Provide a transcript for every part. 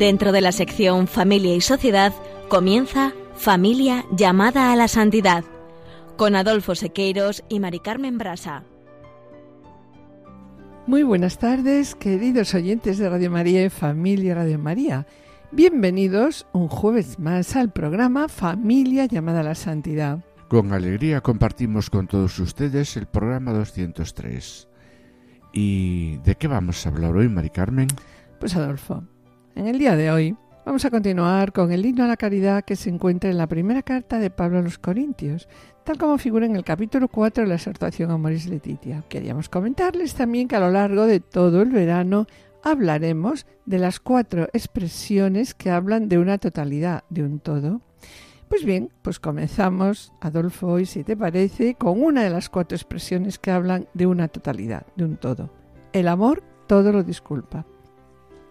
Dentro de la sección Familia y Sociedad comienza Familia llamada a la santidad con Adolfo Sequeiros y Mari Carmen Brasa. Muy buenas tardes, queridos oyentes de Radio María y Familia Radio María. Bienvenidos un jueves más al programa Familia llamada a la Santidad. Con alegría compartimos con todos ustedes el programa 203. ¿Y de qué vamos a hablar hoy, Mari Carmen? Pues Adolfo, en el día de hoy vamos a continuar con el himno a la caridad que se encuentra en la primera carta de Pablo a los Corintios, tal como figura en el capítulo 4 de la exhortación a Letitia. Queríamos comentarles también que a lo largo de todo el verano hablaremos de las cuatro expresiones que hablan de una totalidad, de un todo. Pues bien, pues comenzamos, Adolfo, hoy, si te parece, con una de las cuatro expresiones que hablan de una totalidad, de un todo. El amor todo lo disculpa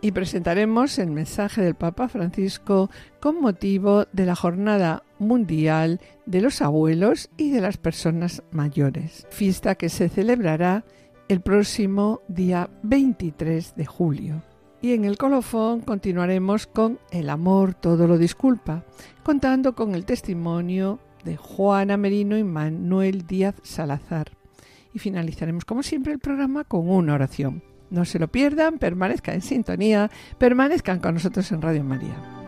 y presentaremos el mensaje del Papa Francisco con motivo de la Jornada Mundial de los Abuelos y de las Personas Mayores, fiesta que se celebrará el próximo día 23 de julio. Y en el colofón continuaremos con El amor todo lo disculpa, contando con el testimonio de Juana Merino y Manuel Díaz Salazar. Y finalizaremos como siempre el programa con una oración. No se lo pierdan, permanezcan en sintonía, permanezcan con nosotros en Radio María.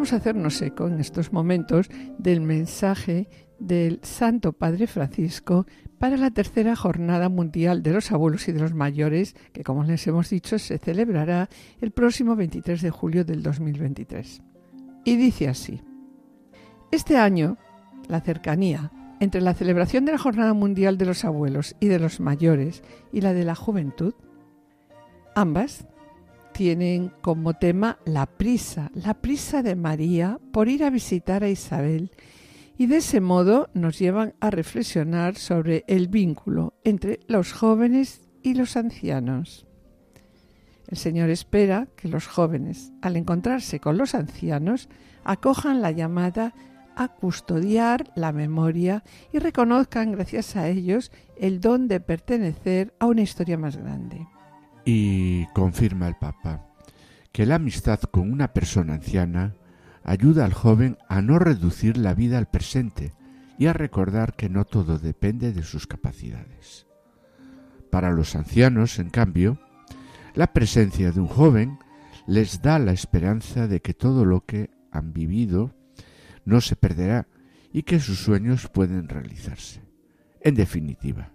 Hacernos eco en estos momentos del mensaje del Santo Padre Francisco para la tercera Jornada Mundial de los Abuelos y de los Mayores, que como les hemos dicho se celebrará el próximo 23 de julio del 2023. Y dice así, este año, la cercanía entre la celebración de la Jornada Mundial de los Abuelos y de los Mayores y la de la Juventud, ambas tienen como tema la prisa, la prisa de María por ir a visitar a Isabel y de ese modo nos llevan a reflexionar sobre el vínculo entre los jóvenes y los ancianos. El Señor espera que los jóvenes, al encontrarse con los ancianos, acojan la llamada a custodiar la memoria y reconozcan gracias a ellos el don de pertenecer a una historia más grande. Y confirma el Papa que la amistad con una persona anciana ayuda al joven a no reducir la vida al presente y a recordar que no todo depende de sus capacidades. Para los ancianos, en cambio, la presencia de un joven les da la esperanza de que todo lo que han vivido no se perderá y que sus sueños pueden realizarse. En definitiva,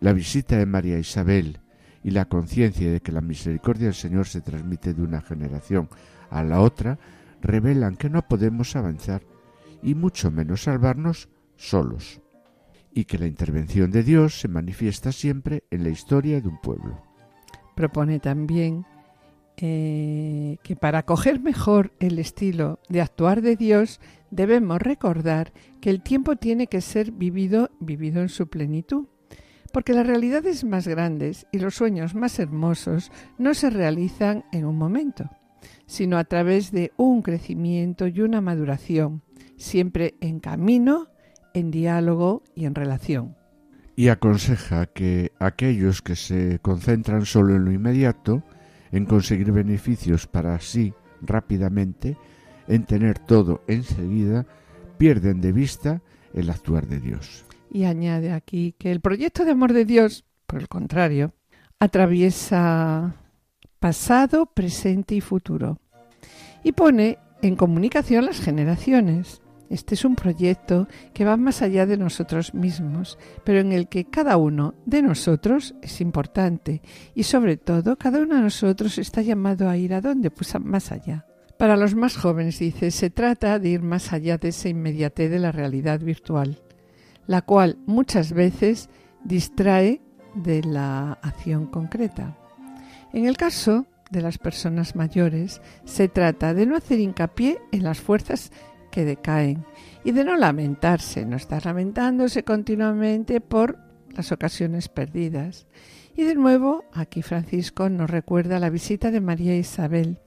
la visita de María Isabel y la conciencia de que la misericordia del Señor se transmite de una generación a la otra revelan que no podemos avanzar y mucho menos salvarnos solos, y que la intervención de Dios se manifiesta siempre en la historia de un pueblo. Propone también eh, que para acoger mejor el estilo de actuar de Dios debemos recordar que el tiempo tiene que ser vivido, vivido en su plenitud porque las realidades más grandes y los sueños más hermosos no se realizan en un momento, sino a través de un crecimiento y una maduración, siempre en camino, en diálogo y en relación. Y aconseja que aquellos que se concentran solo en lo inmediato, en conseguir beneficios para sí rápidamente, en tener todo enseguida, pierden de vista el actuar de Dios. Y añade aquí que el proyecto de amor de Dios, por el contrario, atraviesa pasado, presente y futuro. Y pone en comunicación las generaciones. Este es un proyecto que va más allá de nosotros mismos, pero en el que cada uno de nosotros es importante y sobre todo cada uno de nosotros está llamado a ir a donde, pues más allá. Para los más jóvenes, dice, se trata de ir más allá de esa inmediatez de la realidad virtual la cual muchas veces distrae de la acción concreta. En el caso de las personas mayores, se trata de no hacer hincapié en las fuerzas que decaen y de no lamentarse, no estar lamentándose continuamente por las ocasiones perdidas. Y de nuevo, aquí Francisco nos recuerda la visita de María e Isabel.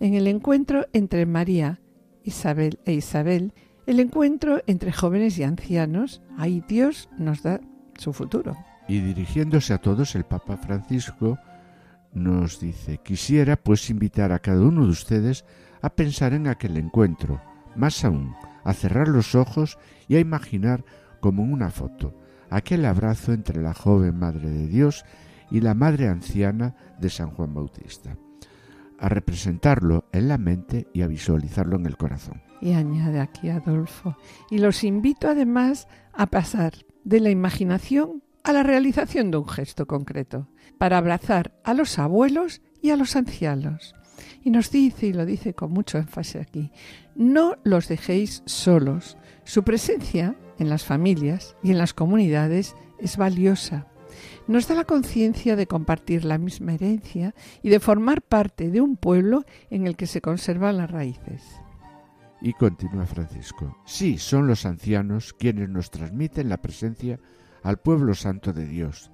En el encuentro entre María, Isabel e Isabel, el encuentro entre jóvenes y ancianos, ahí Dios nos da su futuro. Y dirigiéndose a todos, el Papa Francisco nos dice, quisiera pues invitar a cada uno de ustedes a pensar en aquel encuentro, más aún, a cerrar los ojos y a imaginar como en una foto aquel abrazo entre la joven Madre de Dios y la Madre anciana de San Juan Bautista, a representarlo en la mente y a visualizarlo en el corazón. Y añade aquí Adolfo, y los invito además a pasar de la imaginación a la realización de un gesto concreto, para abrazar a los abuelos y a los ancianos. Y nos dice, y lo dice con mucho énfasis aquí, no los dejéis solos. Su presencia en las familias y en las comunidades es valiosa. Nos da la conciencia de compartir la misma herencia y de formar parte de un pueblo en el que se conservan las raíces. Y continúa Francisco, sí, son los ancianos quienes nos transmiten la presencia al pueblo santo de Dios.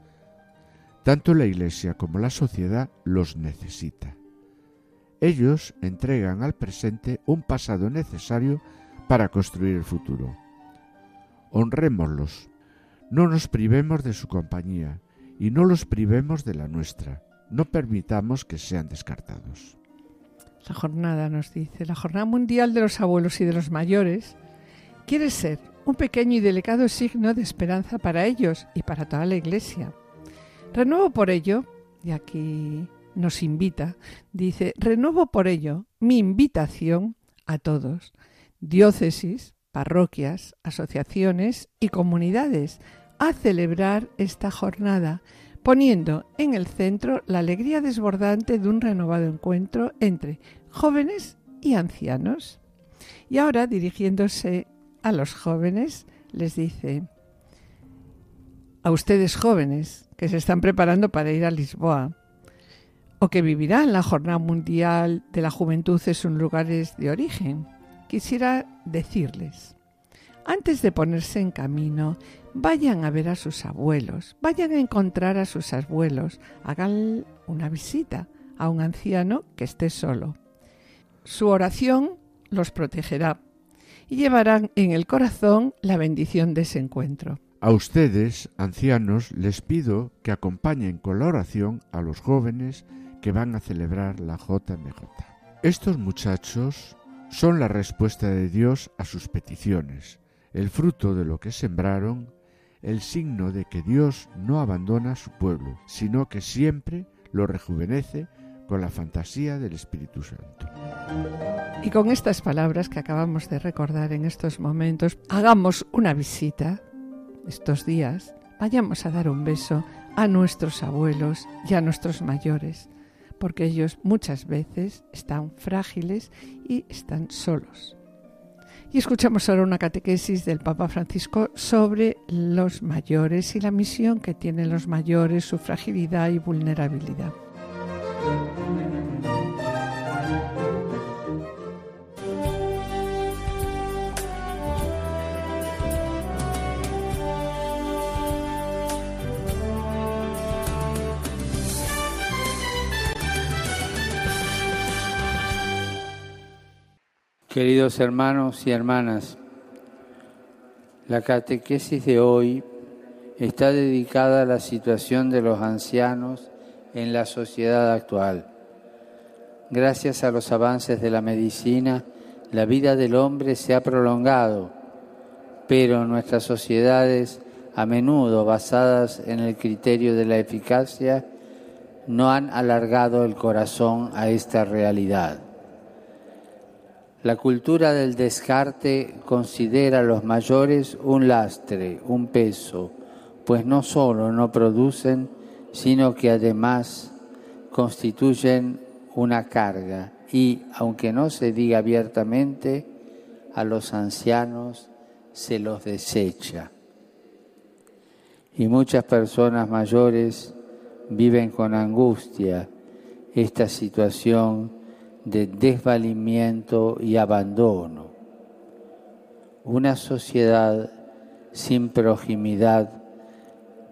Tanto la Iglesia como la sociedad los necesita. Ellos entregan al presente un pasado necesario para construir el futuro. Honrémoslos, no nos privemos de su compañía y no los privemos de la nuestra. No permitamos que sean descartados. La jornada nos dice, la Jornada Mundial de los Abuelos y de los Mayores quiere ser un pequeño y delicado signo de esperanza para ellos y para toda la Iglesia. Renuevo por ello, y aquí nos invita, dice, renuevo por ello mi invitación a todos, diócesis, parroquias, asociaciones y comunidades, a celebrar esta jornada, poniendo en el centro la alegría desbordante de un renovado encuentro entre jóvenes y ancianos. Y ahora, dirigiéndose a los jóvenes, les dice, a ustedes jóvenes que se están preparando para ir a Lisboa, o que vivirán la Jornada Mundial de la Juventud en sus lugares de origen, quisiera decirles, antes de ponerse en camino, vayan a ver a sus abuelos, vayan a encontrar a sus abuelos, hagan una visita a un anciano que esté solo. Su oración los protegerá y llevarán en el corazón la bendición de ese encuentro. A ustedes, ancianos, les pido que acompañen con la oración a los jóvenes que van a celebrar la JMJ. Estos muchachos son la respuesta de Dios a sus peticiones, el fruto de lo que sembraron, el signo de que Dios no abandona a su pueblo, sino que siempre lo rejuvenece con la fantasía del Espíritu Santo. Y con estas palabras que acabamos de recordar en estos momentos, hagamos una visita estos días, vayamos a dar un beso a nuestros abuelos y a nuestros mayores, porque ellos muchas veces están frágiles y están solos. Y escuchamos ahora una catequesis del Papa Francisco sobre los mayores y la misión que tienen los mayores, su fragilidad y vulnerabilidad. Queridos hermanos y hermanas, la catequesis de hoy está dedicada a la situación de los ancianos en la sociedad actual. Gracias a los avances de la medicina, la vida del hombre se ha prolongado, pero nuestras sociedades, a menudo basadas en el criterio de la eficacia, no han alargado el corazón a esta realidad. La cultura del descarte considera a los mayores un lastre, un peso, pues no solo no producen, sino que además constituyen una carga y, aunque no se diga abiertamente, a los ancianos se los desecha. Y muchas personas mayores viven con angustia esta situación de desvalimiento y abandono. una sociedad sin proximidad,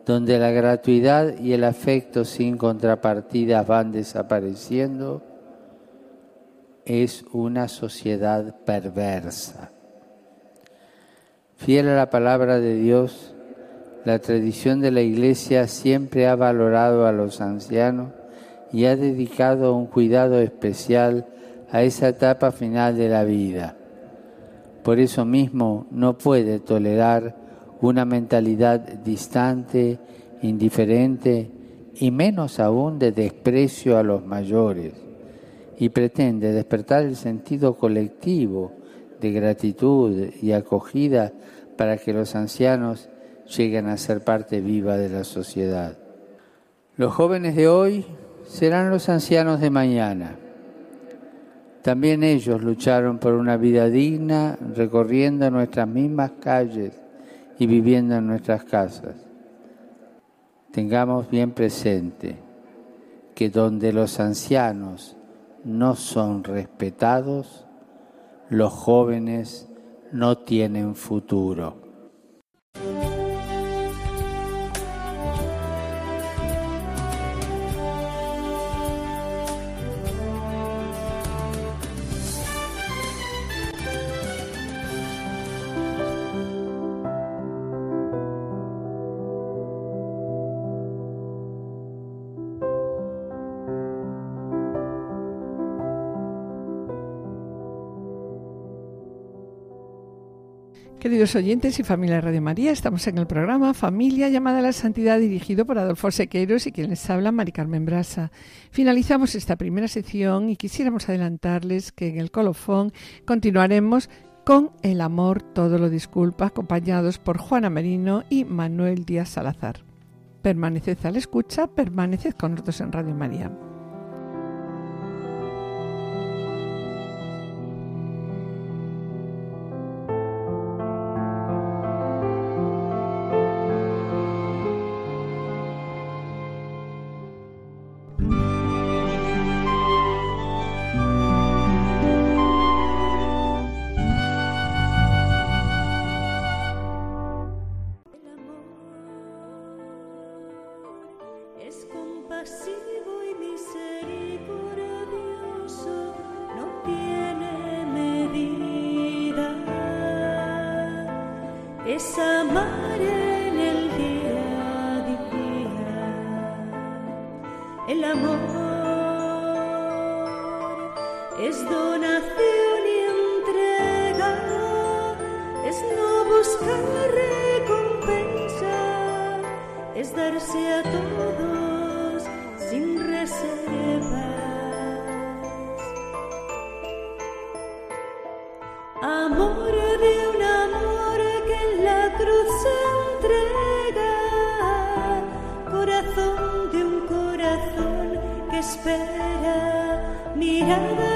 donde la gratuidad y el afecto sin contrapartidas van desapareciendo, es una sociedad perversa. Fiel a la palabra de Dios, la tradición de la Iglesia siempre ha valorado a los ancianos y ha dedicado un cuidado especial a esa etapa final de la vida. Por eso mismo no puede tolerar una mentalidad distante, indiferente y menos aún de desprecio a los mayores y pretende despertar el sentido colectivo de gratitud y acogida para que los ancianos lleguen a ser parte viva de la sociedad. Los jóvenes de hoy serán los ancianos de mañana. También ellos lucharon por una vida digna recorriendo nuestras mismas calles y viviendo en nuestras casas. Tengamos bien presente que donde los ancianos no son respetados, los jóvenes no tienen futuro. Queridos oyentes y familia de Radio María, estamos en el programa Familia llamada a la Santidad dirigido por Adolfo Sequeiros y quien les habla, Mari Carmen Brasa. Finalizamos esta primera sección y quisiéramos adelantarles que en el colofón continuaremos con El amor todo lo disculpa, acompañados por Juana Merino y Manuel Díaz Salazar. Permaneced a la escucha, permaneced con nosotros en Radio María. had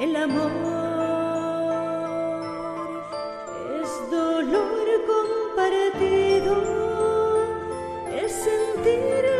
El amor es dolor compartido, es sentir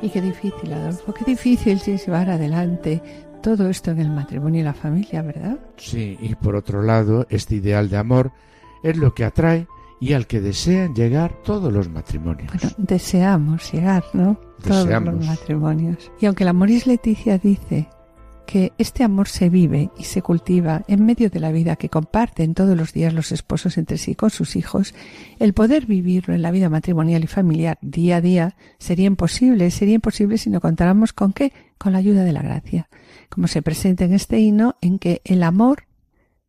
Y qué difícil, Adolfo, qué difícil es llevar adelante todo esto en el matrimonio y la familia, ¿verdad? Sí, y por otro lado, este ideal de amor es lo que atrae y al que desean llegar todos los matrimonios. Bueno, deseamos llegar, ¿no? Todos los matrimonios. Y aunque la Moris Leticia dice que este amor se vive y se cultiva en medio de la vida que comparten todos los días los esposos entre sí con sus hijos, el poder vivirlo en la vida matrimonial y familiar día a día sería imposible, sería imposible si no contáramos con qué, con la ayuda de la gracia, como se presenta en este himno en que el amor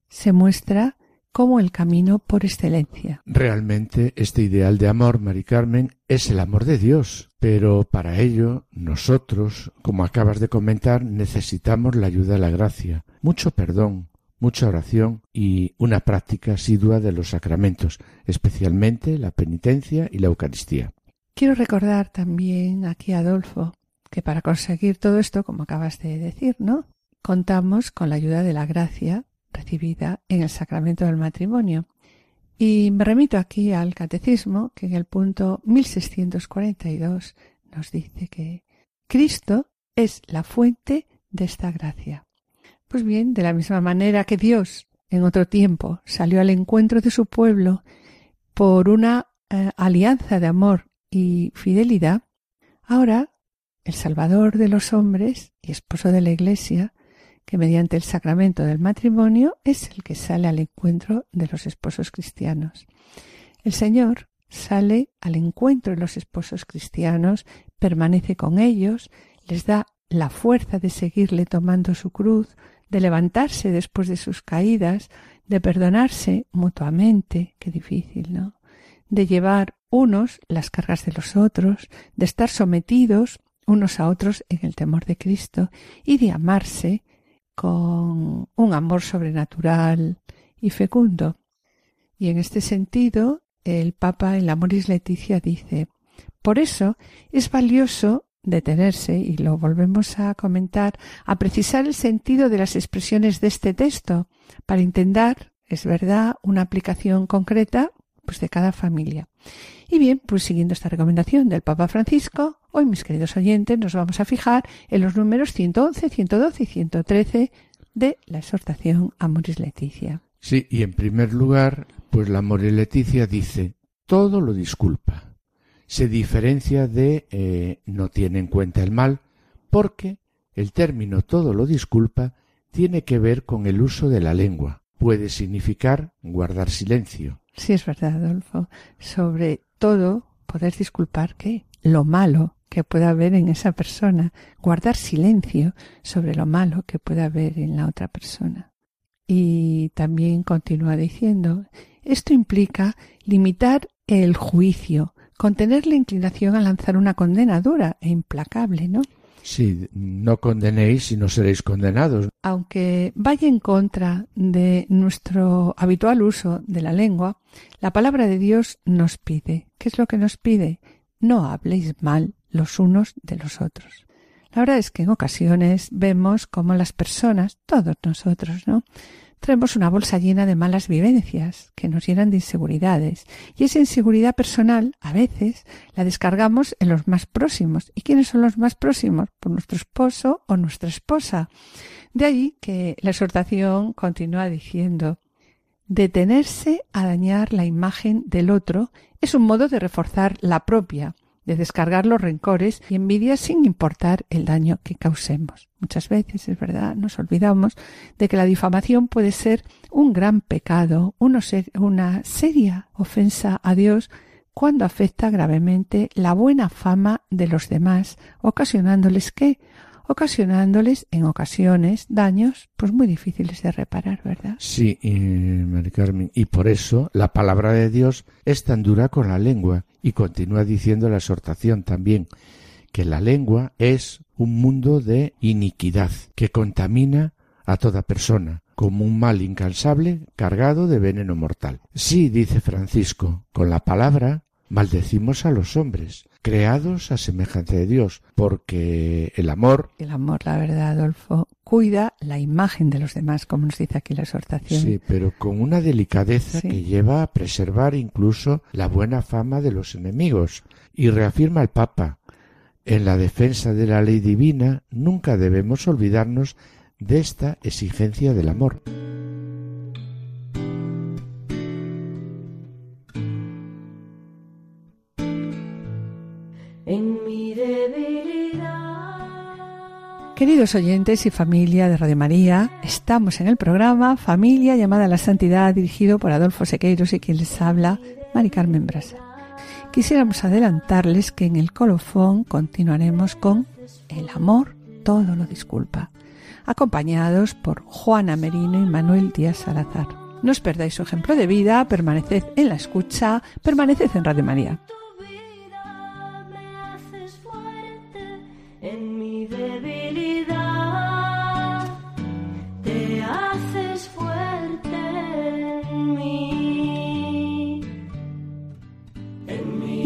se muestra como el camino por excelencia. Realmente este ideal de amor, Mari Carmen, es el amor de Dios, pero para ello nosotros, como acabas de comentar, necesitamos la ayuda de la gracia, mucho perdón, mucha oración y una práctica asidua de los sacramentos, especialmente la penitencia y la Eucaristía. Quiero recordar también aquí, Adolfo, que para conseguir todo esto, como acabas de decir, ¿no? Contamos con la ayuda de la gracia recibida en el sacramento del matrimonio. Y me remito aquí al catecismo, que en el punto 1642 nos dice que Cristo es la fuente de esta gracia. Pues bien, de la misma manera que Dios en otro tiempo salió al encuentro de su pueblo por una eh, alianza de amor y fidelidad, ahora el Salvador de los hombres y esposo de la Iglesia, que mediante el sacramento del matrimonio es el que sale al encuentro de los esposos cristianos. El Señor sale al encuentro de los esposos cristianos, permanece con ellos, les da la fuerza de seguirle tomando su cruz, de levantarse después de sus caídas, de perdonarse mutuamente, qué difícil, ¿no? De llevar unos las cargas de los otros, de estar sometidos unos a otros en el temor de Cristo y de amarse con un amor sobrenatural y fecundo. Y en este sentido, el Papa en la Moris Leticia dice, por eso es valioso detenerse, y lo volvemos a comentar, a precisar el sentido de las expresiones de este texto, para intentar, es verdad, una aplicación concreta pues de cada familia. Y bien, pues siguiendo esta recomendación del Papa Francisco, hoy mis queridos oyentes nos vamos a fijar en los números 111, 112 y 113 de la exhortación Amoris Leticia. Sí, y en primer lugar, pues la More Leticia dice, todo lo disculpa. Se diferencia de eh, no tiene en cuenta el mal, porque el término todo lo disculpa tiene que ver con el uso de la lengua. Puede significar guardar silencio. Sí, es verdad, Adolfo. Sobre todo, poder disculpar que lo malo que pueda haber en esa persona, guardar silencio sobre lo malo que pueda haber en la otra persona. Y también continúa diciendo, esto implica limitar el juicio, contener la inclinación a lanzar una condena dura e implacable, ¿no? No condenéis y no seréis condenados. Aunque vaya en contra de nuestro habitual uso de la lengua, la palabra de Dios nos pide. ¿Qué es lo que nos pide? No habléis mal los unos de los otros. La verdad es que en ocasiones vemos como las personas, todos nosotros, ¿no? Traemos una bolsa llena de malas vivencias que nos llenan de inseguridades y esa inseguridad personal a veces la descargamos en los más próximos. ¿Y quiénes son los más próximos? Por nuestro esposo o nuestra esposa. De ahí que la exhortación continúa diciendo detenerse a dañar la imagen del otro es un modo de reforzar la propia, de descargar los rencores y envidias sin importar el daño que causemos. Muchas veces, es verdad, nos olvidamos de que la difamación puede ser un gran pecado, una seria ofensa a Dios cuando afecta gravemente la buena fama de los demás, ocasionándoles qué? ocasionándoles en ocasiones daños pues muy difíciles de reparar, ¿verdad? Sí, y, Mari Carmen, y por eso la palabra de Dios es tan dura con la lengua Y continúa diciendo la exhortación también que la lengua es un mundo de iniquidad que contamina a toda persona, como un mal incansable cargado de veneno mortal. Sí, dice Francisco, con la palabra maldecimos a los hombres, creados a semejanza de Dios, porque el amor, El amor, la verdad, Adolfo, cuida la imagen de los demás, como nos dice aquí la exhortación. sí, pero con una delicadeza Sí. que lleva a preservar incluso la buena fama de los enemigos. Y reafirma el Papa, en la defensa de la ley divina nunca debemos olvidarnos de esta exigencia del amor. Queridos oyentes y familia de Radio María, estamos en el programa Familia llamada a la Santidad, dirigido por Adolfo Sequeiros y quien les habla, Mari Carmen Brasa. Quisiéramos adelantarles que en el colofón continuaremos con El amor todo lo disculpa, acompañados por Juana Merino y Manuel Díaz Salazar. No os perdáis su ejemplo de vida, permaneced en la escucha, permaneced en Radio María.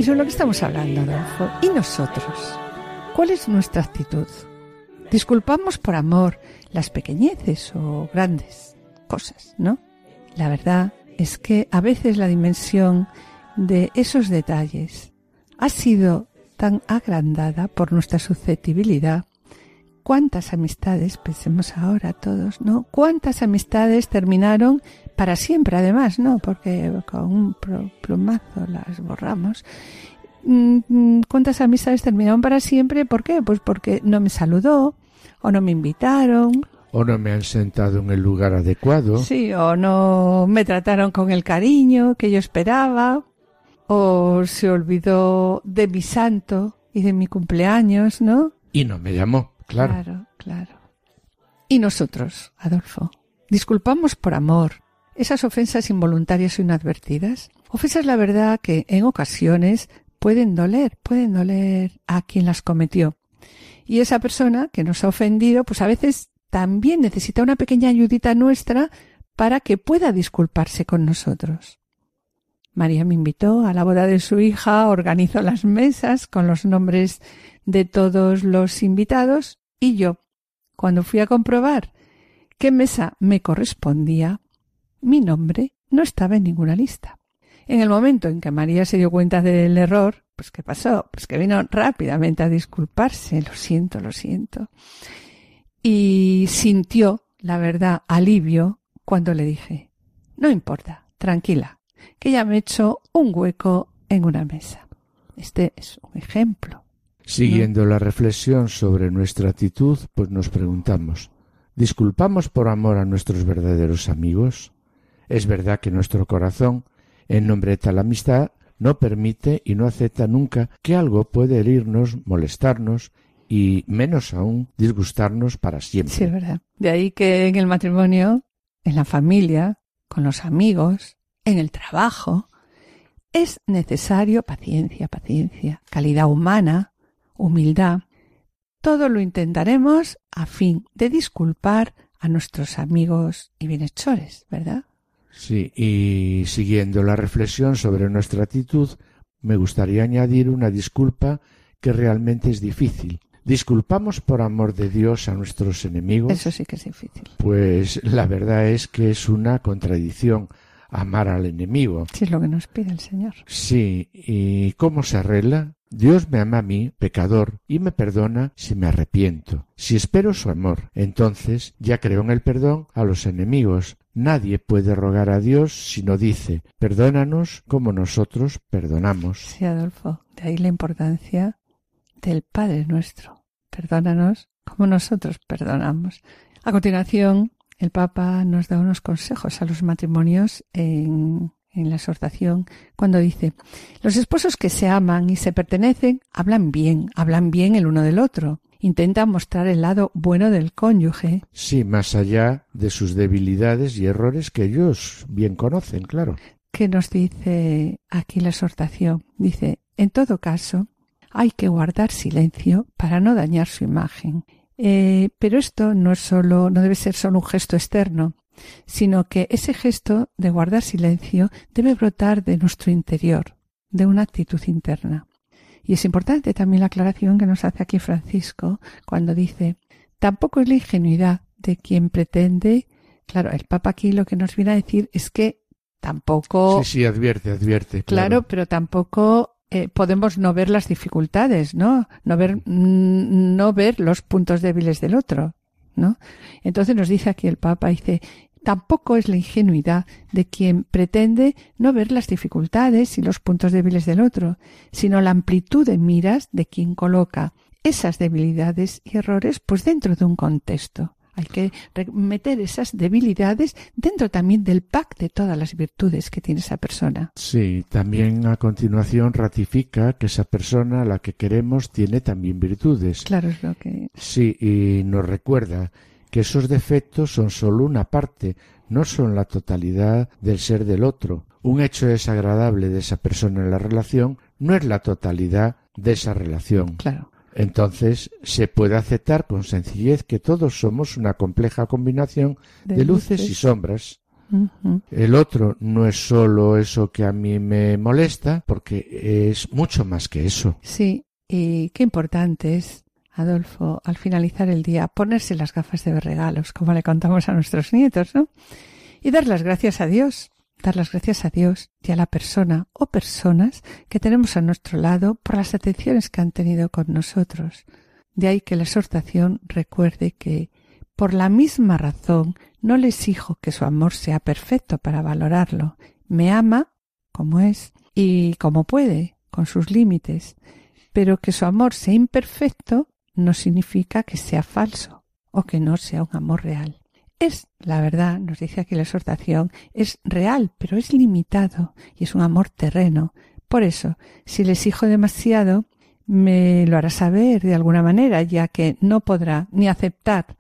Y sobre lo que estamos hablando, Adolfo. ¿Y nosotros? ¿Cuál es nuestra actitud? Disculpamos por amor las pequeñeces o grandes cosas, ¿no? La verdad es que a veces la dimensión de esos detalles ha sido tan agrandada por nuestra susceptibilidad. ¿Cuántas amistades, pensemos ahora todos, ¿no? ¿Cuántas amistades terminaron para siempre además, ¿no? Porque con un plumazo las borramos. Mm, mm, ¿Cuántas amistades terminaron para siempre? ¿Por qué? Pues porque no me saludó o no me invitaron, O no me han sentado en el lugar adecuado. sí, o no me trataron con el cariño que yo esperaba, o se olvidó de mi santo y de mi cumpleaños, ¿no? Y no me llamó, claro. Claro, claro. Y nosotros, Adolfo, disculpamos por amor esas ofensas involuntarias o inadvertidas. Ofensas, la verdad, que en ocasiones pueden doler, pueden doler a quien las cometió. Y esa persona que nos ha ofendido, pues a veces también necesita una pequeña ayudita nuestra para que pueda disculparse con nosotros. María me invitó a la boda de su hija, organizó las mesas con los nombres de todos los invitados y yo, cuando fui a comprobar qué mesa me correspondía, mi nombre no estaba en ninguna lista. En el momento en que María se dio cuenta del error, pues ¿qué pasó? Pues que vino rápidamente a disculparse, lo siento, lo siento. Y sintió, la verdad, alivio cuando le dije, no importa, tranquila, que ya me he hecho un hueco en una mesa. Este es un ejemplo. Siguiendo la reflexión sobre nuestra actitud, pues nos preguntamos, ¿disculpamos por amor a nuestros verdaderos amigos? Es verdad que nuestro corazón, en nombre de tal amistad, no permite y no acepta nunca que algo puede herirnos, molestarnos y, menos aún, disgustarnos para siempre. Sí, es verdad. De ahí que en el matrimonio, en la familia, con los amigos, en el trabajo, es necesario paciencia, paciencia, calidad humana, humildad. Todo lo intentaremos a fin de disculpar a nuestros amigos y bienhechores, ¿verdad? Sí, y siguiendo la reflexión sobre nuestra actitud, me gustaría añadir una disculpa que realmente es difícil. ¿Disculpamos por amor de Dios a nuestros enemigos? Eso sí que es difícil. Pues la verdad es que es una contradicción amar al enemigo. Si es lo que nos pide el Señor. Sí, ¿y cómo se arregla? Dios me ama a mí, pecador, y me perdona si me arrepiento. Si espero su amor, entonces ya creo en el perdón a los enemigos. Nadie puede rogar a Dios si no dice, perdónanos como nosotros perdonamos. Sí, Adolfo. De ahí la importancia del Padre nuestro. Perdónanos como nosotros perdonamos. A continuación, el Papa nos da unos consejos a los matrimonios en, en la exhortación cuando dice, los esposos que se aman y se pertenecen hablan bien, hablan bien el uno del otro. Intentan mostrar el lado bueno del cónyuge. Sí, más allá de sus debilidades y errores que ellos bien conocen, claro. que nos dice aquí la exhortación. Dice, En todo caso, hay que guardar silencio para no dañar su imagen. Eh, pero esto no es solo, no debe ser solo un gesto externo, sino que ese gesto de guardar silencio debe brotar de nuestro interior, de una actitud interna. Y es importante también la aclaración que nos hace aquí Francisco cuando dice tampoco es la ingenuidad de quien pretende claro, el Papa aquí lo que nos viene a decir es que tampoco Sí, sí, advierte, advierte. claro, Claro, pero tampoco eh, podemos no ver las dificultades, ¿no? No ver, mm, no ver los puntos débiles del otro, ¿no? Entonces nos dice aquí el Papa, dice, tampoco es la ingenuidad de quien pretende no ver las dificultades y los puntos débiles del otro, sino la amplitud de miras de quien coloca esas debilidades y errores pues dentro de un contexto. Hay que meter esas debilidades dentro también del pack de todas las virtudes que tiene esa persona. Sí, también a continuación ratifica que esa persona a la que queremos tiene también virtudes. Claro, es lo que Sí, y nos recuerda que esos defectos son solo una parte, no son la totalidad del ser del otro. Un hecho desagradable de esa persona en la relación no es la totalidad de esa relación. Claro. Entonces se puede aceptar con sencillez que todos somos una compleja combinación de, luces y sombras. El otro no es solo eso que a mí me molesta, porque es mucho más que eso. Sí, y qué importante es, Adolfo, al finalizar el día, ponerse las gafas de regalos, como le contamos a nuestros nietos, ¿no? Y dar las gracias a Dios, dar las gracias a Dios y a la persona o personas que tenemos a nuestro lado por las atenciones que han tenido con nosotros. De ahí que la exhortación recuerde que, por la misma razón, no le exijo que su amor sea perfecto para valorarlo. Me ama como es y como puede, con sus límites, pero que su amor sea imperfecto no significa que sea falso o que no sea un amor real. Es, la verdad, nos dice aquí la exhortación, es real, pero es limitado y es un amor terreno. Por eso, si le exijo demasiado, me lo hará saber de alguna manera, ya que no podrá ni aceptar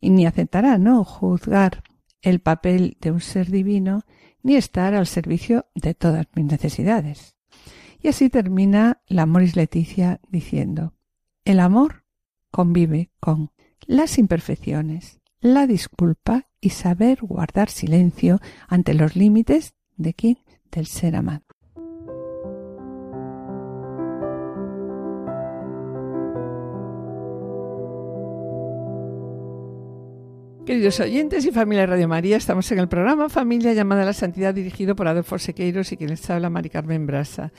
y ni aceptará, ¿no?, juzgar el papel de un ser divino ni estar al servicio de todas mis necesidades. Y así termina la Moris Leticia diciendo, el amor convive con las imperfecciones, la disculpa y saber guardar silencio ante los límites de quién? Del ser amado. Queridos oyentes y familia de Radio María, estamos en el programa Familia llamada a la Santidad dirigido por Adolfo Sequeiros y quien les habla Mari Carmen Brasa.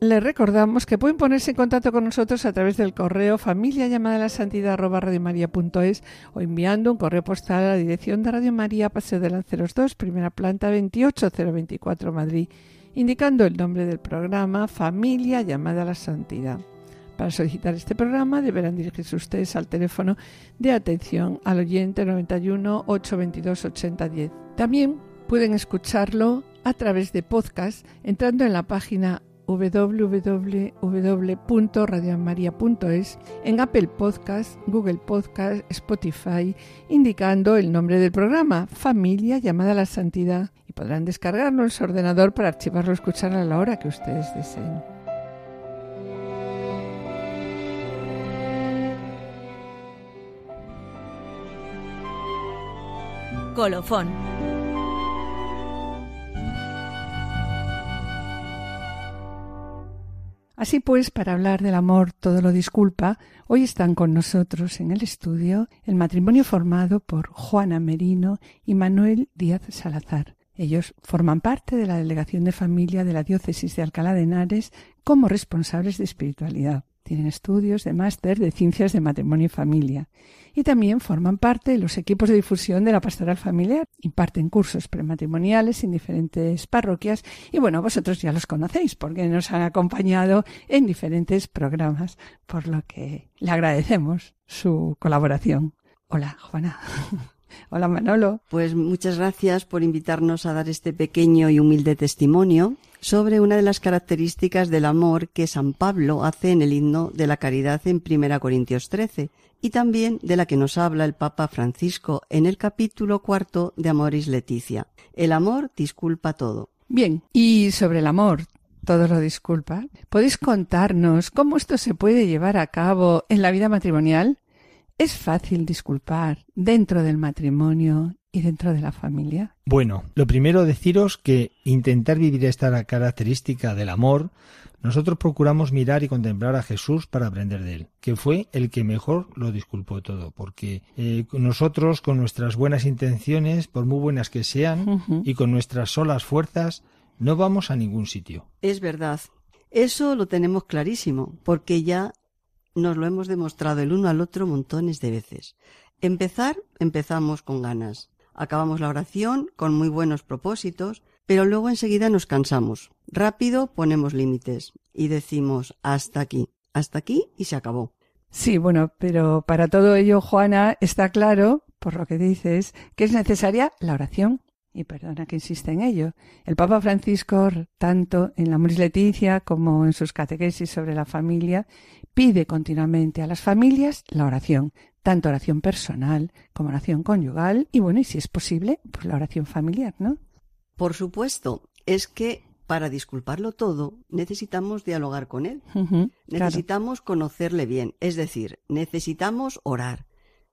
Les recordamos que pueden ponerse en contacto con nosotros a través del correo familia llamada la santidad radiomaria.es o enviando un correo postal a la dirección de Radio María, Paseo de Lanceros 2, primera planta 28024 Madrid, indicando el nombre del programa Familia llamada a la santidad. Para solicitar este programa deberán dirigirse ustedes al teléfono de atención al oyente 91 822 8010. También pueden escucharlo a través de podcast entrando en la página www.radiomaria.es en Apple Podcast, Google Podcast, Spotify, indicando el nombre del programa, Familia llamada a la Santidad, y podrán descargarlo en su ordenador para archivarlo o escuchar a la hora que ustedes deseen. Colofón. Así pues, para hablar del amor todo lo disculpa, hoy están con nosotros en el estudio el matrimonio formado por Juana Merino y Manuel Díaz Salazar. Ellos forman parte de la Delegación de Familia de la Diócesis de Alcalá de Henares como responsables de espiritualidad. Tienen estudios de máster de Ciencias de Matrimonio y Familia. Y también forman parte de los equipos de difusión de la pastoral familiar. Imparten cursos prematrimoniales en diferentes parroquias. Y bueno, vosotros ya los conocéis porque nos han acompañado en diferentes programas, por lo que le agradecemos su colaboración. Hola, Juana. Hola, Manolo. Pues muchas gracias por invitarnos a dar este pequeño y humilde testimonio sobre una de las características del amor que San Pablo hace en el himno de la caridad en 1 Corintios 13 y también de la que nos habla el Papa Francisco en el capítulo cuarto de Amoris Leticia. El amor disculpa todo. Bien, y sobre el amor, todos lo disculpan. ¿Podéis contarnos cómo esto se puede llevar a cabo en la vida matrimonial? ¿Es fácil disculpar dentro del matrimonio y dentro de la familia? Bueno, lo primero deciros que intentar vivir esta característica del amor, nosotros procuramos mirar y contemplar a Jesús para aprender de él, que fue el que mejor lo disculpó todo, porque eh, nosotros con nuestras buenas intenciones, por muy buenas que sean, y con nuestras solas fuerzas, no vamos a ningún sitio. Es verdad. Eso lo tenemos clarísimo, porque ya nos lo hemos demostrado el uno al otro montones de veces. Empezar, empezamos con ganas. Acabamos la oración con muy buenos propósitos, pero luego enseguida nos cansamos. Rápido ponemos límites y decimos hasta aquí, hasta aquí y se acabó. Sí, bueno, pero para todo ello, Juana, está claro, por lo que dices, que es necesaria la oración. Y perdona que insiste en ello. El Papa Francisco, tanto en la Moris Leticia como en sus catequesis sobre la familia, pide continuamente a las familias la oración, tanto oración personal como oración conyugal y bueno, y si es posible, pues la oración familiar, ¿no? Por supuesto, es que para disculparlo todo necesitamos dialogar con él. Necesitamos conocerle bien, es decir, necesitamos orar,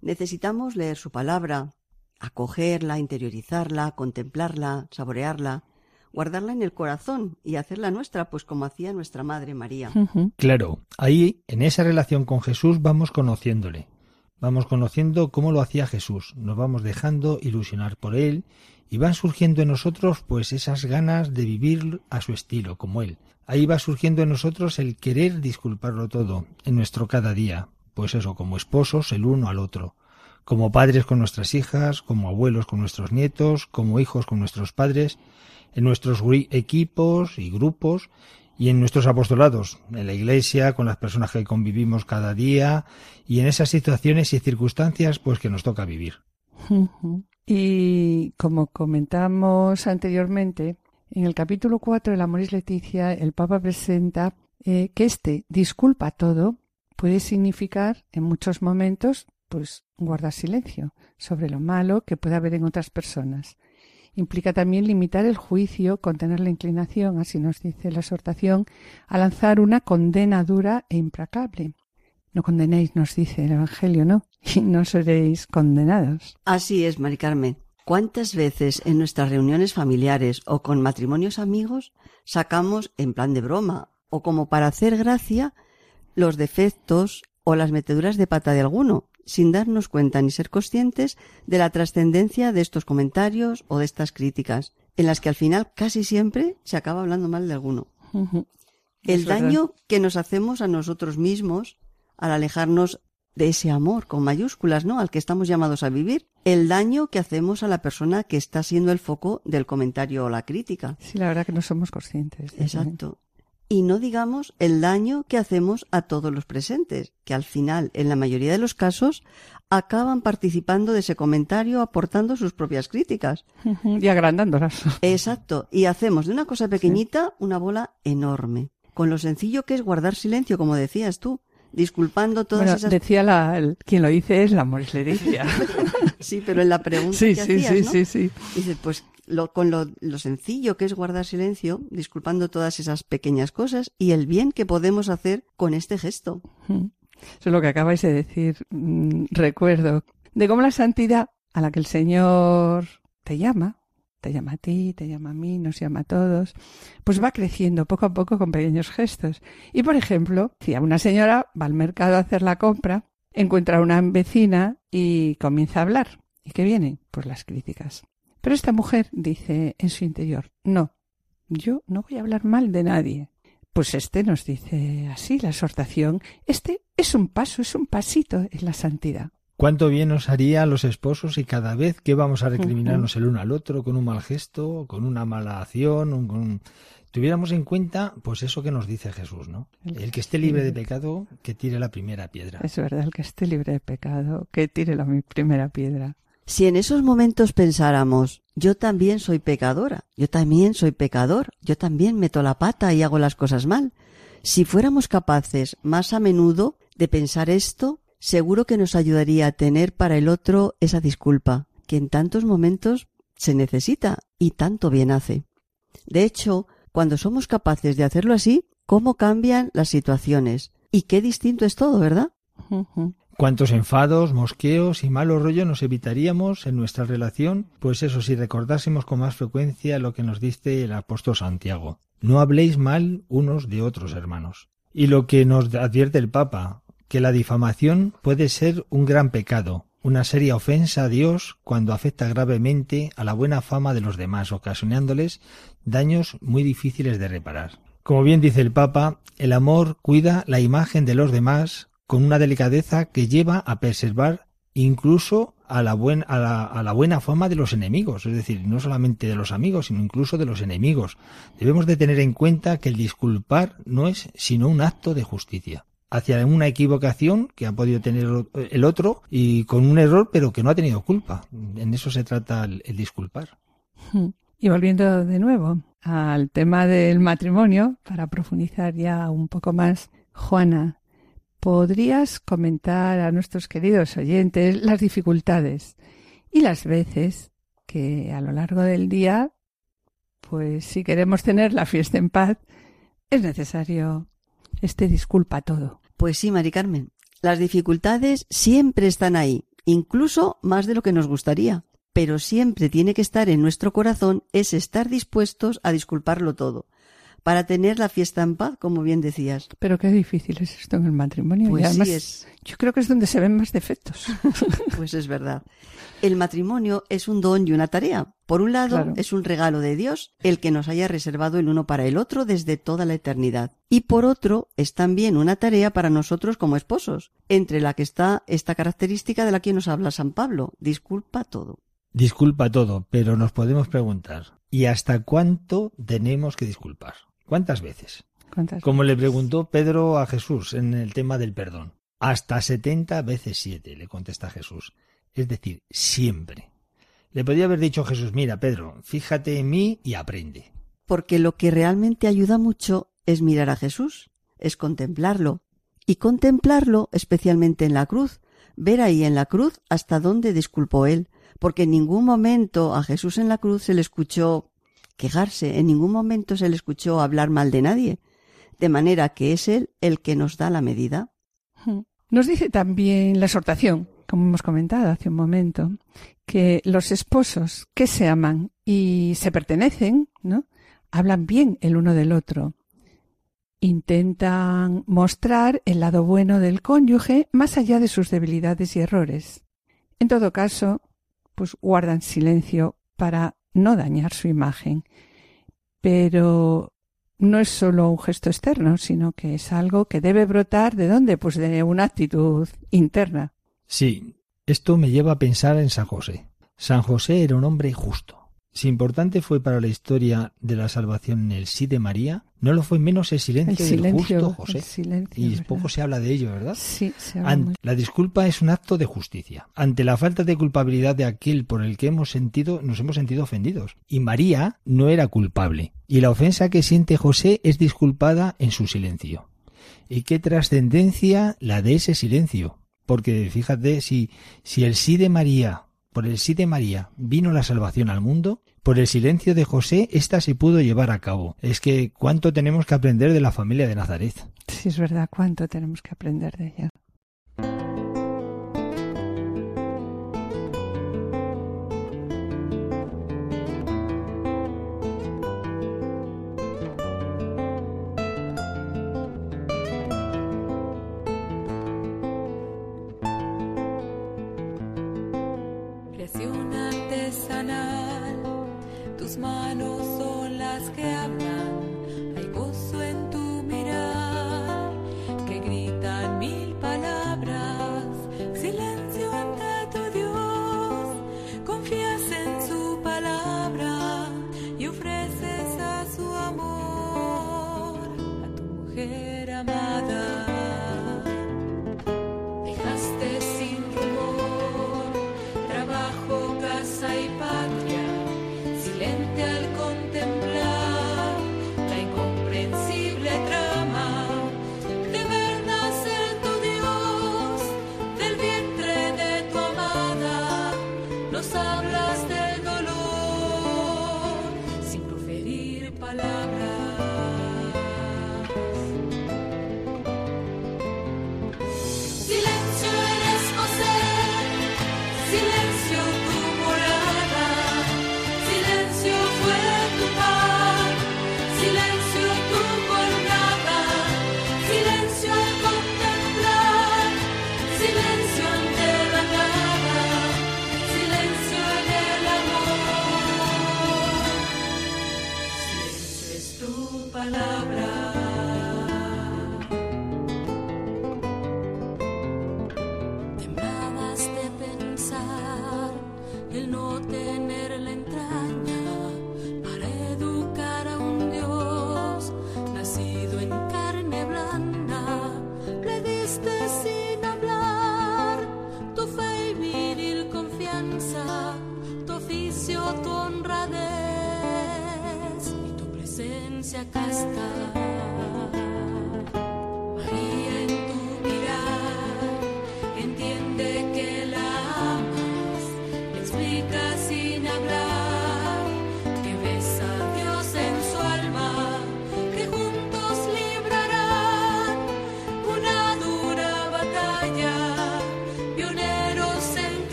necesitamos leer su palabra, acogerla, interiorizarla, contemplarla, saborearla, guardarla en el corazón y hacerla nuestra, pues como hacía nuestra Madre María. Claro, ahí en esa relación con Jesús vamos conociéndole, vamos conociendo cómo lo hacía Jesús, nos vamos dejando ilusionar por él y van surgiendo en nosotros pues esas ganas de vivir a su estilo, como él. Ahí va surgiendo en nosotros el querer disculparlo todo en nuestro cada día, pues eso, como esposos el uno al otro, como padres con nuestras hijas, como abuelos con nuestros nietos, como hijos con nuestros padres, en nuestros equipos y grupos y en nuestros apostolados, en la iglesia, con las personas que convivimos cada día y en esas situaciones y circunstancias pues que nos toca vivir. Y como comentamos anteriormente, en el capítulo 4 de la Moris Leticia, el Papa presenta eh, que este disculpa todo puede significar en muchos momentos pues guardar silencio sobre lo malo que puede haber en otras personas. Implica también limitar el juicio, contener la inclinación, así nos dice la exhortación, a lanzar una condena dura e implacable. No condenéis, nos dice el Evangelio, ¿no? Y no seréis condenados. Así es, Mari Carmen. ¿Cuántas veces en nuestras reuniones familiares o con matrimonios amigos sacamos en plan de broma o como para hacer gracia los defectos o las meteduras de pata de alguno, sin darnos cuenta ni ser conscientes de la trascendencia de estos comentarios o de estas críticas, en las que al final casi siempre se acaba hablando mal de alguno. El Es verdad. daño que nos hacemos a nosotros mismos al alejarnos de ese amor con mayúsculas, ¿no? Al que estamos llamados a vivir. El daño que hacemos a la persona que está siendo el foco del comentario o la crítica. Sí, la verdad que no somos conscientes. Exacto. Y no digamos el daño que hacemos a todos los presentes, que al final, en la mayoría de los casos, acaban participando de ese comentario aportando sus propias críticas. Y agrandándolas. Exacto. Y hacemos de una cosa pequeñita una bola enorme. Con lo sencillo que es guardar silencio, como decías tú, disculpando todas Bueno, esas... decía la, el- quien lo dice es la Moris Leticia. Sí, pero en la pregunta sí, que sí, hacías, sí, ¿no? sí, sí. Dices, pues lo, con lo, lo sencillo que es guardar silencio, disculpando todas esas pequeñas cosas y el bien que podemos hacer con este gesto. Eso es lo que acabáis de decir. Mm, Recuerdo de cómo la santidad a la que el Señor te llama, te llama a ti, te llama a mí, nos llama a todos, pues va creciendo poco a poco con pequeños gestos. Y por ejemplo, si a una señora va al mercado a hacer la compra, encuentra a una vecina y comienza a hablar. ¿Y qué vienen? Pues las críticas. Pero esta mujer dice en su interior, no, yo no voy a hablar mal de nadie. Pues este nos dice así la exhortación, este es un paso, es un pasito en la santidad. Cuánto bien nos haría a los esposos y cada vez que vamos a recriminarnos el uno al otro con un mal gesto, con una mala acción, un- con... tuviéramos en cuenta pues eso que nos dice Jesús, ¿no? El que esté libre de pecado, que tire la primera piedra. Es verdad, el que esté libre de pecado, que tire la primera piedra. Si en esos momentos pensáramos, yo también soy pecadora, yo también soy pecador, yo también meto la pata y hago las cosas mal, si fuéramos capaces más a menudo de pensar esto, seguro que nos ayudaría a tener para el otro esa disculpa, que en tantos momentos se necesita y tanto bien hace. De hecho, Cuando somos capaces de hacerlo así, ¿cómo cambian las situaciones? Y qué distinto es todo, ¿verdad? ¿Cuántos enfados, mosqueos y malos rollos nos evitaríamos en nuestra relación? Pues eso, si recordásemos con más frecuencia lo que nos dice el apóstol Santiago. No habléis mal unos de otros, hermanos. Y lo que nos advierte el Papa, que la difamación puede ser un gran pecado, una seria ofensa a Dios cuando afecta gravemente a la buena fama de los demás, ocasionándoles daños muy difíciles de reparar. Como bien dice el Papa, el amor cuida la imagen de los demás con una delicadeza que lleva a preservar incluso a la, buen- a la, a la buena fama de los enemigos, es decir, no solamente de los amigos, sino incluso de los enemigos. Debemos de tener en cuenta que el disculpar no es sino un acto de justicia hacia una equivocación que ha podido tener el otro y con un error pero que no ha tenido culpa. En eso se trata el, el disculpar. Y volviendo de nuevo al tema del matrimonio, para profundizar ya un poco más, Juana, ¿podrías comentar a nuestros queridos oyentes las dificultades y las veces que a lo largo del día, pues si queremos tener la fiesta en paz, es necesario este disculpa todo? Pues sí, Mari Carmen. Las dificultades siempre están ahí, incluso más de lo que nos gustaría. Pero siempre tiene que estar en nuestro corazón es estar dispuestos a disculparlo todo, para tener la fiesta en paz, como bien decías. Pero qué difícil es esto en el matrimonio. Pues y además, sí es. yo creo que es donde se ven más defectos. Pues es verdad. El matrimonio es un don y una tarea. Por un lado, Claro. es un regalo de Dios, el que nos haya reservado el uno para el otro desde toda la eternidad. Y por otro, es también una tarea para nosotros como esposos, entre la que está esta característica de la que nos habla San Pablo. Disculpa todo. Disculpa todo, pero nos podemos preguntar, ¿y hasta cuánto tenemos que disculpar? ¿Cuántas veces? ¿Cuántas Como le preguntó Pedro a Jesús en el tema del perdón. Hasta setenta veces siete, le contesta Jesús. Es decir, siempre. Le podía haber dicho Jesús, mira, Pedro, fíjate en mí y aprende. Porque lo que realmente ayuda mucho es mirar a Jesús, es contemplarlo. Y contemplarlo especialmente en la cruz, ver ahí en la cruz hasta dónde disculpó él, porque en ningún momento a Jesús en la cruz se le escuchó quejarse, en ningún momento se le escuchó hablar mal de nadie, de manera que es él el que nos da la medida. Nos dice también la exhortación, como hemos comentado hace un momento, que los esposos que se aman y se pertenecen, ¿no? Hablan bien el uno del otro. Intentan mostrar el lado bueno del cónyuge más allá de sus debilidades y errores. En todo caso, pues guardan silencio para no dañar su imagen. Pero no es solo un gesto externo, sino que es algo que debe brotar de dónde? Pues de una actitud interna. Sí, esto me lleva a pensar en San José. San José era un hombre justo. Si importante fue para la historia de la salvación el sí de María, no lo fue menos el silencio, El del justo José. el silencio, y ¿verdad? poco se habla de ello, ¿verdad? Sí, se habla muy- La disculpa es un acto de justicia. Ante la falta de culpabilidad de aquel por el que hemos sentido, nos hemos sentido ofendidos. Y María no era culpable. Y la ofensa que siente José es disculpada en su silencio. ¿Y qué trascendencia la de ese silencio? Porque fíjate, si, si el sí de María, por el sí de María, vino la salvación al mundo, por el silencio de José, ésta se pudo llevar a cabo. Es que cuánto tenemos que aprender de la familia de Nazaret. Sí, es verdad, cuánto tenemos que aprender de ella. Presencia casta.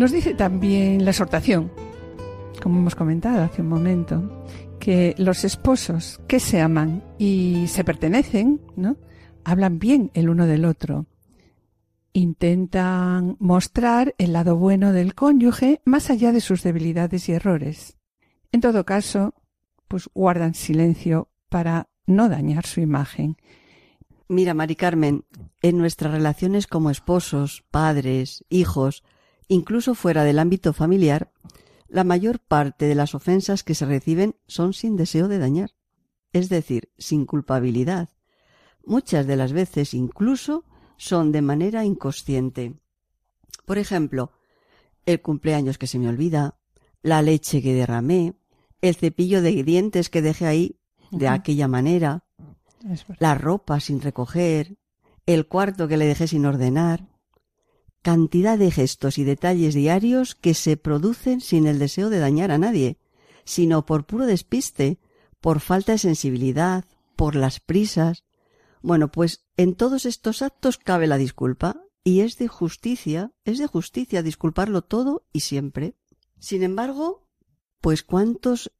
Nos dice también la exhortación, como hemos comentado hace un momento, que los esposos que se aman y se pertenecen, ¿no? Hablan bien el uno del otro. Intentan mostrar el lado bueno del cónyuge más allá de sus debilidades y errores. En todo caso, pues guardan silencio para no dañar su imagen. Mira, Mari Carmen, en nuestras relaciones como esposos, padres, hijos, incluso fuera del ámbito familiar, la mayor parte de las ofensas que se reciben son sin deseo de dañar, es decir, sin culpabilidad. Muchas de las veces incluso son de manera inconsciente. Por ejemplo, el cumpleaños que se me olvida, la leche que derramé, el cepillo de dientes que dejé ahí de aquella manera, la ropa sin recoger, el cuarto que le dejé sin ordenar. Cantidad de gestos y detalles diarios que se producen sin el deseo de dañar a nadie, sino por puro despiste, por falta de sensibilidad, por las prisas. Bueno, pues en todos estos actos cabe la disculpa, y es de justicia, es de justicia disculparlo todo y siempre. Sin embargo, pues cuántos,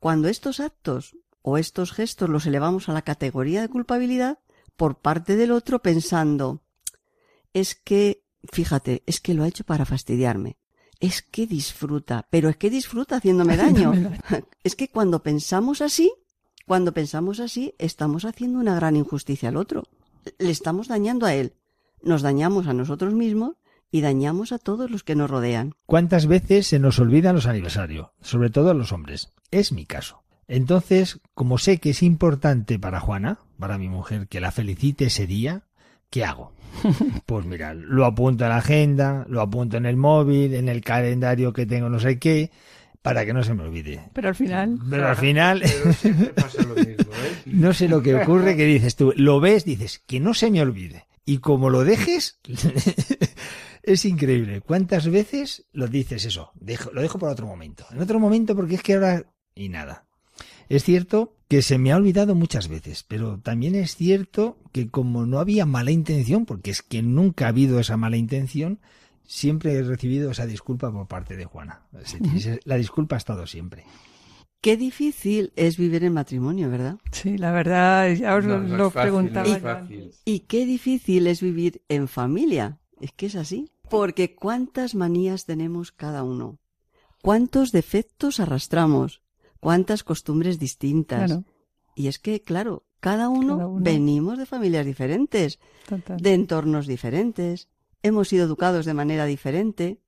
cuando estos actos o estos gestos los elevamos a la categoría de culpabilidad por parte del otro pensando, es que, fíjate, es que lo ha hecho para fastidiarme. Es que disfruta, pero es que disfruta haciéndome daño. es que cuando pensamos así, cuando pensamos así, estamos haciendo una gran injusticia al otro. Le estamos dañando a él. Nos dañamos a nosotros mismos y dañamos a todos los que nos rodean. ¿Cuántas veces se nos olvidan los aniversarios? Sobre todo a los hombres. Es mi caso. Entonces, como sé que es importante para Juana, para mi mujer, que la felicite ese día, ¿qué hago? Pues mira, lo apunto en la agenda, lo apunto en el móvil, en el calendario que tengo no sé qué, para que no se me olvide. Pero al final, Pero al final, Pero pasa lo mismo, ¿eh? no sé lo que ocurre, que dices tú, lo ves, dices, que no se me olvide. Y como lo dejes, es increíble. ¿Cuántas veces lo dices eso? Dejo- lo dejo para otro momento. En otro momento, porque es que ahora... Y nada. Es cierto que se me ha olvidado muchas veces, pero también es cierto que como no había mala intención, porque es que nunca ha habido esa mala intención, siempre he recibido esa disculpa por parte de Juana. La disculpa ha estado siempre. Qué difícil es vivir en matrimonio, ¿verdad? sí, la verdad, ya os No, lo, no es lo fácil, no preguntaba. Y qué difícil es vivir en familia. Es que es así. Porque cuántas manías tenemos cada uno. Cuántos defectos arrastramos. Cuántas costumbres distintas. Claro, Y es que, claro, cada uno, Cada uno. venimos de familias diferentes, total. de entornos diferentes. Hemos sido educados de manera diferente.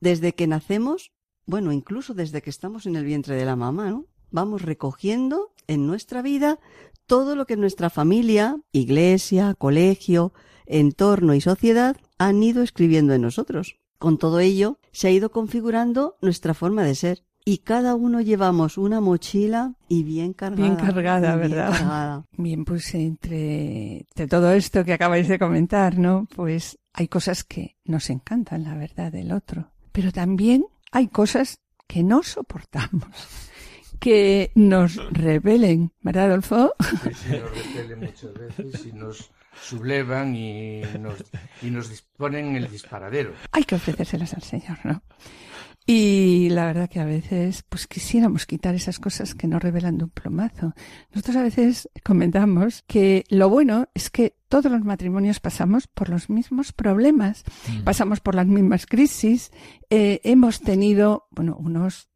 Desde que nacemos, bueno, incluso desde que estamos en el vientre de la mamá, ¿no? Vamos recogiendo en nuestra vida todo lo que nuestra familia, iglesia, colegio, entorno y sociedad han ido escribiendo en nosotros. Con todo ello, se ha ido configurando nuestra forma de ser. Y cada uno llevamos una mochila y bien cargada. Bien cargada, y bien ¿verdad? cargada. Bien, pues entre, entre todo esto que acabáis de comentar, ¿no? Pues hay cosas que nos encantan, la verdad, del otro, pero también hay cosas que no soportamos, que nos rebelen, ¿verdad, Adolfo? Sí, sí, nos repelen muchas veces y nos sublevan y nos, y nos disponen el disparadero. Hay que ofrecérselas al Señor, ¿no? Y la verdad que a veces, pues quisiéramos quitar esas cosas que nos revelan de un plomazo. Nosotros a veces comentamos que lo bueno es que todos los matrimonios pasamos por los mismos problemas, pasamos por las mismas crisis, eh, hemos tenido, bueno, unos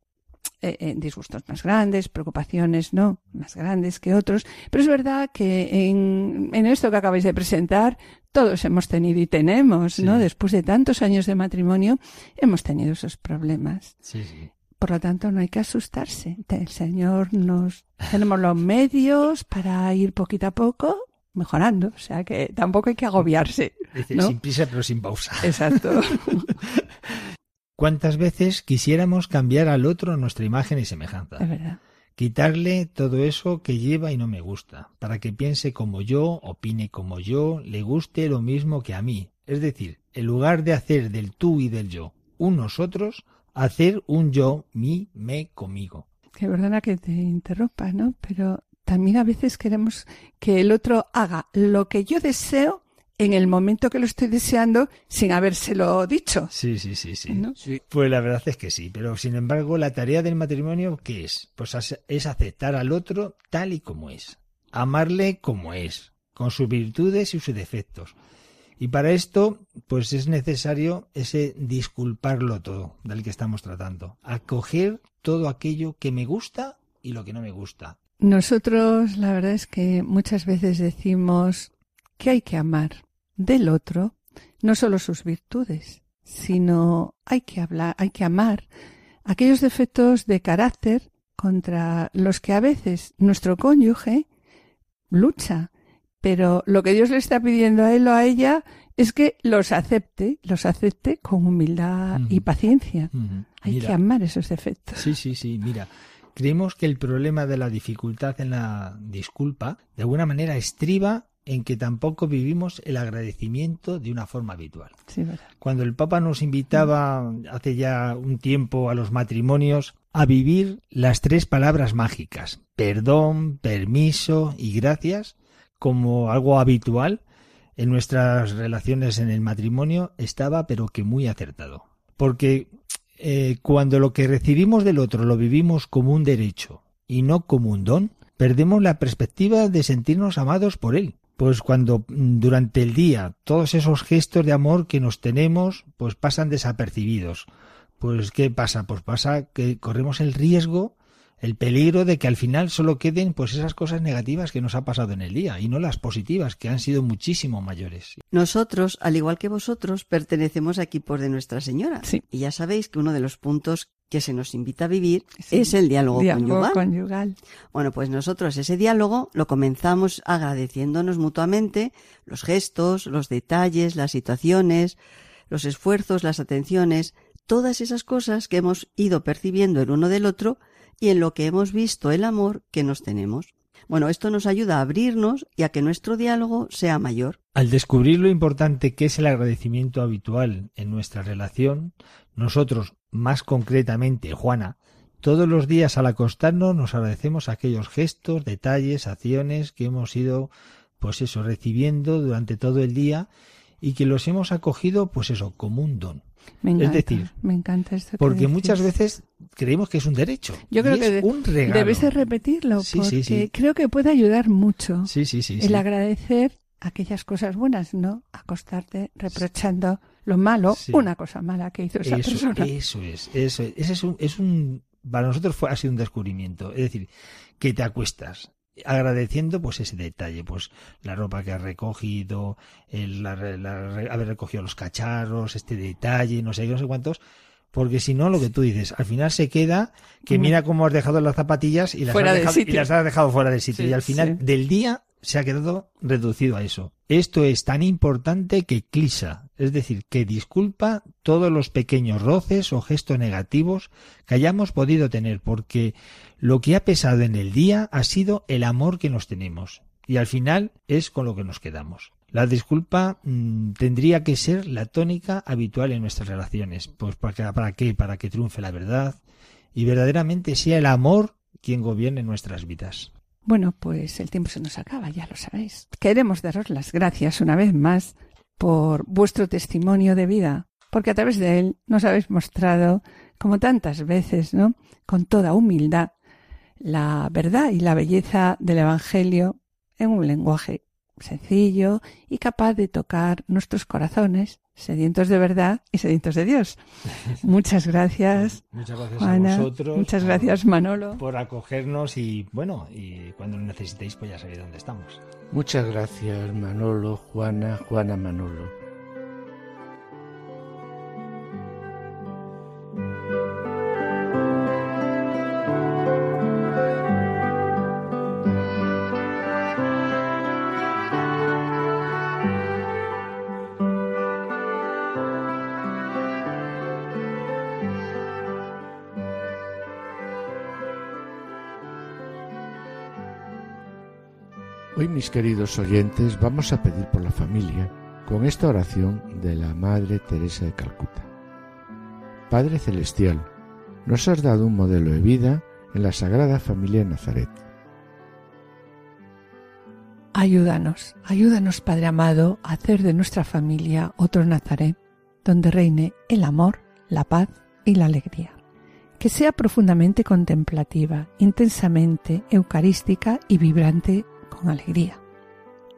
eh, eh, disgustos más grandes, preocupaciones no más grandes que otros, pero es verdad que en, en esto que acabáis de presentar todos hemos tenido y tenemos, ¿no? Después de tantos años de matrimonio hemos tenido esos problemas. Sí, sí. Por lo tanto, no hay que asustarse. El Señor nos tenemos los medios para ir poquito a poco mejorando, o sea que tampoco hay que agobiarse. Dice, ¿no? sin prisa pero sin pausa. Exacto. ¿Cuántas veces quisiéramos cambiar al otro nuestra imagen y semejanza? es verdad. Quitarle todo eso que lleva y no me gusta, para que piense como yo, opine como yo, le guste lo mismo que a mí. Es decir, en lugar de hacer del tú y del yo un nosotros, hacer un yo, mi, me, conmigo. Que perdona que te interrumpa, ¿no? Pero también a veces queremos que el otro haga lo que yo deseo en el momento que lo estoy deseando sin habérselo dicho. Sí, sí, sí, sí. ¿no? Sí, Pues la verdad es que sí, pero sin embargo la tarea del matrimonio, ¿qué es? Pues es aceptar al otro tal y como es, amarle como es, con sus virtudes y sus defectos. Y para esto, pues es necesario ese disculparlo todo del que estamos tratando, acoger todo aquello que me gusta y lo que no me gusta. Nosotros, la verdad es que muchas veces decimos que hay que amar del otro no solo sus virtudes, sino hay que hablar, hay que amar aquellos defectos de carácter contra los que a veces nuestro cónyuge lucha. Pero lo que Dios le está pidiendo a él o a ella es que los acepte, los acepte con humildad y paciencia. Hay Mira, que amar esos defectos. Sí, sí, sí, mira. Creemos que el problema de la dificultad en la disculpa, de alguna manera, estriba en que tampoco vivimos el agradecimiento de una forma habitual. Sí. Cuando el Papa nos invitaba hace ya un tiempo a los matrimonios a vivir las tres palabras mágicas, perdón, permiso y gracias, como algo habitual en nuestras relaciones en el matrimonio, estaba pero que muy acertado. Porque eh, cuando lo que recibimos del otro lo vivimos como un derecho y no como un don, perdemos la perspectiva de sentirnos amados por él. Pues cuando mm, durante el día todos esos gestos de amor que nos tenemos pues pasan desapercibidos. Pues ¿qué pasa? Pues pasa que corremos el riesgo, el peligro de que al final solo queden pues esas cosas negativas que nos ha pasado en el día y no las positivas que han sido muchísimo mayores. Nosotros, al igual que vosotros, pertenecemos a equipos de Nuestra Señora. Sí. Y ya sabéis que uno de los puntos que se nos invita a vivir Sí. es el diálogo, Diálogo conyugal. conyugal. Bueno, pues nosotros ese diálogo lo comenzamos agradeciéndonos mutuamente los gestos, los detalles, las situaciones, los esfuerzos, las atenciones, todas esas cosas que hemos ido percibiendo el uno del otro y en lo que hemos visto el amor que nos tenemos. Bueno, esto nos ayuda a abrirnos y a que nuestro diálogo sea mayor. Al descubrir lo importante que es el agradecimiento habitual en nuestra relación, nosotros, más concretamente Juana, todos los días al acostarnos nos agradecemos aquellos gestos, detalles, acciones que hemos ido, pues eso, recibiendo durante todo el día y que los hemos acogido, pues eso, como un don. Me encanta, decir, me encanta esto. que Porque muchas veces creemos que es un derecho. Yo creo y que es de- un regalo. debes de repetirlo Sí, porque sí, sí. creo que puede ayudar mucho el agradecer aquellas cosas buenas, no acostarte reprochando lo malo, una cosa mala que hizo esa Eso, persona. eso es, eso es. Ese es un, es un, para nosotros fue, ha sido un descubrimiento. Es decir, que te acuestas agradeciendo pues ese detalle, pues la ropa que has recogido, el, la- la- haber recogido los cacharros, este detalle, no sé qué, no sé cuántos, porque si no, lo que tú dices, al final se queda que mira cómo has dejado las zapatillas y las, Fuera has, dejado, y las has dejado fuera del sitio. Sí, y al final sí. del día se ha quedado reducido a eso. Esto es tan importante que clisa, es decir, que disculpa todos los pequeños roces o gestos negativos que hayamos podido tener, porque lo que ha pesado en el día ha sido el amor que nos tenemos. Y al final es con lo que nos quedamos. La disculpa mm, tendría que ser la tónica habitual en nuestras relaciones. Pues para, para qué? Para que triunfe la verdad y verdaderamente sea el amor quien gobierne nuestras vidas. Bueno, pues el tiempo se nos acaba, ya lo sabéis. Queremos daros las gracias una vez más por vuestro testimonio de vida, porque a través de él nos habéis mostrado, como tantas veces, ¿no? Con toda humildad, la verdad y la belleza del Evangelio en un lenguaje sencillo y capaz de tocar nuestros corazones, sedientos de verdad y sedientos de Dios. Muchas gracias. Muchas gracias Juana. a vosotros. Muchas por- gracias, Manolo. Por acogernos y bueno, y cuando lo necesitéis pues ya sabéis dónde estamos. Muchas gracias, Manolo, Juana, Juana Manolo. Mis queridos oyentes, vamos a pedir por la familia con esta oración de la Madre Teresa de Calcuta. Padre Celestial, nos has dado un modelo de vida en la Sagrada Familia de Nazaret. Ayúdanos, ayúdanos, Padre amado, a hacer de nuestra familia otro Nazaret, donde reine el amor, la paz y la alegría. Que sea profundamente contemplativa, intensamente eucarística y vibrante con alegría.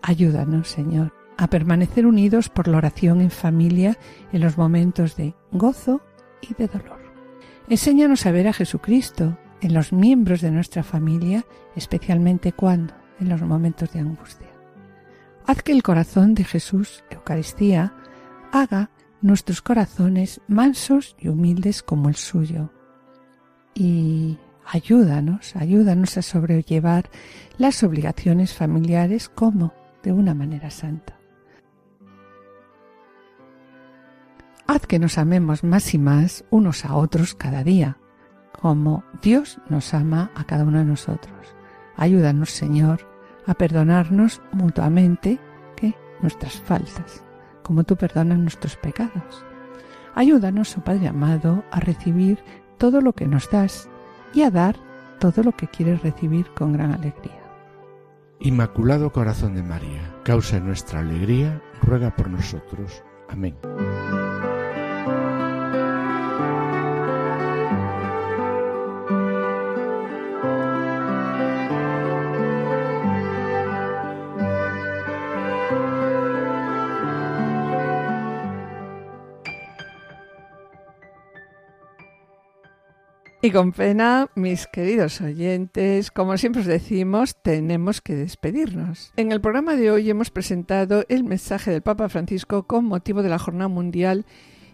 Ayúdanos, Señor, a permanecer unidos por la oración en familia en los momentos de gozo y de dolor. Enséñanos a ver a Jesucristo en los miembros de nuestra familia, especialmente cuando, en los momentos de angustia. Haz que el corazón de Jesús, Eucaristía, haga nuestros corazones mansos y humildes como el suyo. Y ayúdanos, ayúdanos a sobrellevar las obligaciones familiares como de una manera santa. Haz que nos amemos más y más unos a otros cada día, como Dios nos ama a cada uno de nosotros. Ayúdanos, Señor, a perdonarnos mutuamente nuestras faltas, como tú perdonas nuestros pecados. Ayúdanos, oh Padre amado, a recibir todo lo que nos das y a dar todo lo que quieres recibir con gran alegría. Inmaculado Corazón de María, causa nuestra alegría, ruega por nosotros. Amén. Y con pena, mis queridos oyentes, como siempre os decimos, tenemos que despedirnos. En el programa de hoy hemos presentado el mensaje del Papa Francisco con motivo de la Jornada Mundial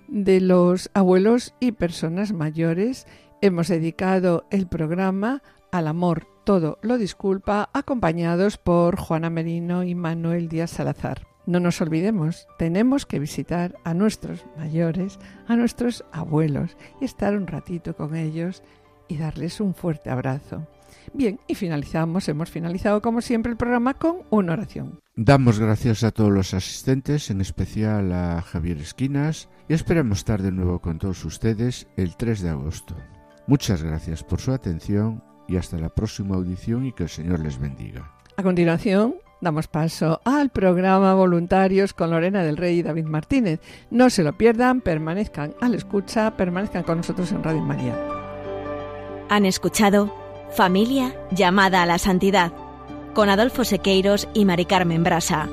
de los Abuelos y Personas Mayores. Hemos dedicado el programa al amor, todo lo disculpa, acompañados por Juana Merino y Manuel Díaz Salazar. No nos olvidemos, tenemos que visitar a nuestros mayores, a nuestros abuelos y estar un ratito con ellos y darles un fuerte abrazo. Bien, y finalizamos, hemos finalizado como siempre el programa con una oración. Damos gracias a todos los asistentes, en especial a Javier Esquinas, y esperamos estar de nuevo con todos ustedes el 3 de agosto. Muchas gracias por su atención y hasta la próxima audición y que el Señor les bendiga. A continuación, damos paso al programa Voluntarios con Lorena del Rey y David Martínez. No se lo pierdan, permanezcan a la escucha, permanezcan con nosotros en Radio María. Han escuchado Familia llamada a la santidad con Adolfo Sequeiros y Mari Carmen Brasa.